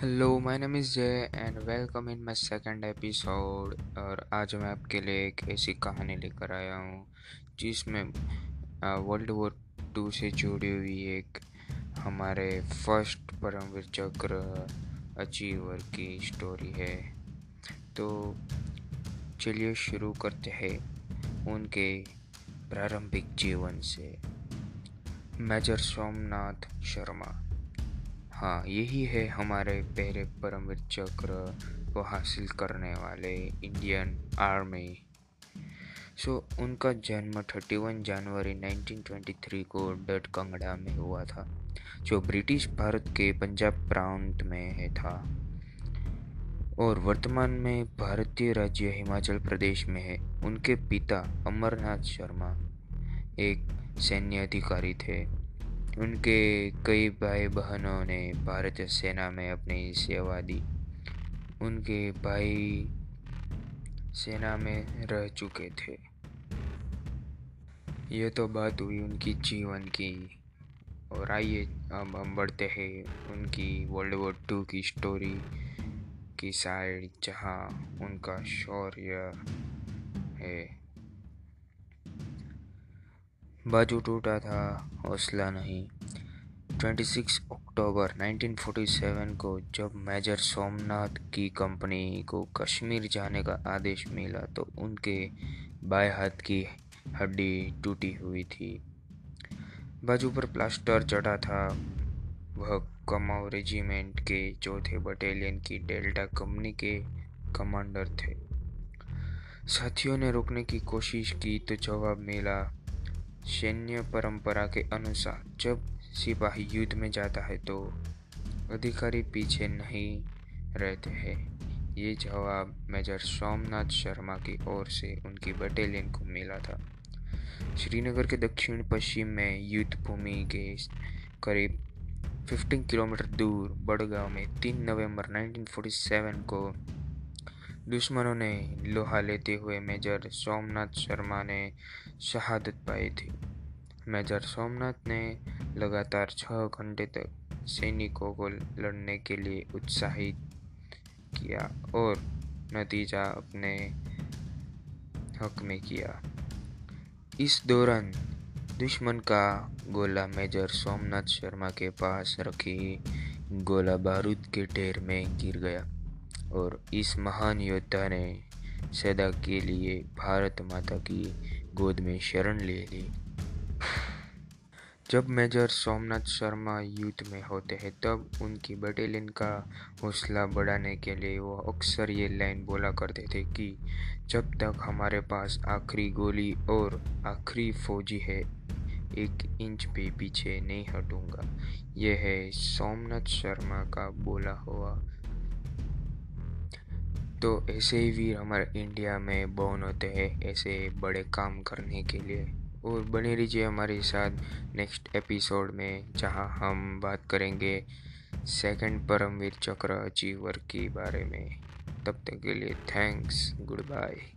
Hello my name is Jay and welcome in my second episode और आज मैं आपके लिए एक ऐसी कहानी लेकर आया हूँ, जिसमें वर्ल्ड वॉर टू से जुड़ी हुई एक हमारे फ़र्स्ट परमवीर चक्र अचीवर की स्टोरी है। तो चलिए शुरू करते हैं उनके प्रारंभिक जीवन से। मेजर सोमनाथ शर्मा। हाँ यही है हमारे पहले परमवीर चक्र को हासिल करने वाले इंडियन आर्मी सो so, उनका जन्म 31 जनवरी 1923 को डट कंगड़ा में हुआ था जो ब्रिटिश भारत के पंजाब प्रांत में है था। और वर्तमान में भारतीय राज्य हिमाचल प्रदेश में है। उनके पिता अमरनाथ शर्मा एक सैन्य अधिकारी थे। उनके कई भाई बहनों ने भारतीय सेना में अपनी सेवा दी। उनके भाई सेना में रह चुके थे। ये तो बात हुई उनकी जीवन की। और आइए, अब हम बढ़ते हैं उनकी वर्ल्ड वॉर टू की स्टोरी की साइड जहाँ उनका शौर्य है। बाजू टूटा था, हौसला नहीं। 26 अक्टूबर 1947 को जब मेजर सोमनाथ की कंपनी को कश्मीर जाने का आदेश मिला तो उनके बाएँ हाथ की हड्डी टूटी हुई थी। बाजू पर प्लास्टर चढ़ा था। वह कमाऊ रेजिमेंट के चौथे बटालियन की डेल्टा कंपनी के कमांडर थे। साथियों ने रोकने की कोशिश की तो जवाब मिला सैन्य परंपरा के अनुसार जब सिपाही युद्ध में जाता है तो अधिकारी पीछे नहीं रहते हैं। ये जवाब मेजर सोमनाथ शर्मा की ओर से उनकी बटालियन को मिला था। श्रीनगर के दक्षिण पश्चिम में युद्ध भूमि के करीब 15 किलोमीटर दूर बड़गांव में 3 नवंबर 1947 को दुश्मनों ने लोहा लेते हुए मेजर सोमनाथ शर्मा ने शहादत पाई थी। मेजर सोमनाथ ने लगातार छः घंटे तक सैनिकों को लड़ने के लिए उत्साहित किया और नतीजा अपने हक में किया। इस दौरान दुश्मन का गोला मेजर सोमनाथ शर्मा के पास रखी गोला बारूद के ढेर में गिर गया। और इस महान योद्धा ने सदा के लिए भारत माता की गोद में शरण ले ली। जब मेजर सोमनाथ शर्मा युद्ध में होते हैं, तब उनकी बटालियन का हौसला बढ़ाने के लिए वो अक्सर ये लाइन बोला करते थे कि जब तक हमारे पास आखिरी गोली और आखिरी फौजी है, एक इंच भी पीछे नहीं हटूँगा। यह है सोमनाथ शर्मा का बोला हुआ तो ऐसे ही वीर हमारे इंडिया में बॉर्न होते हैं, ऐसे बड़े काम करने के लिए। और बने रहिए हमारे साथ नेक्स्ट एपिसोड में, जहाँ हम बात करेंगे सेकंड परमवीर चक्र अचीवर के बारे में। तब तक के लिए थैंक्स गुड बाय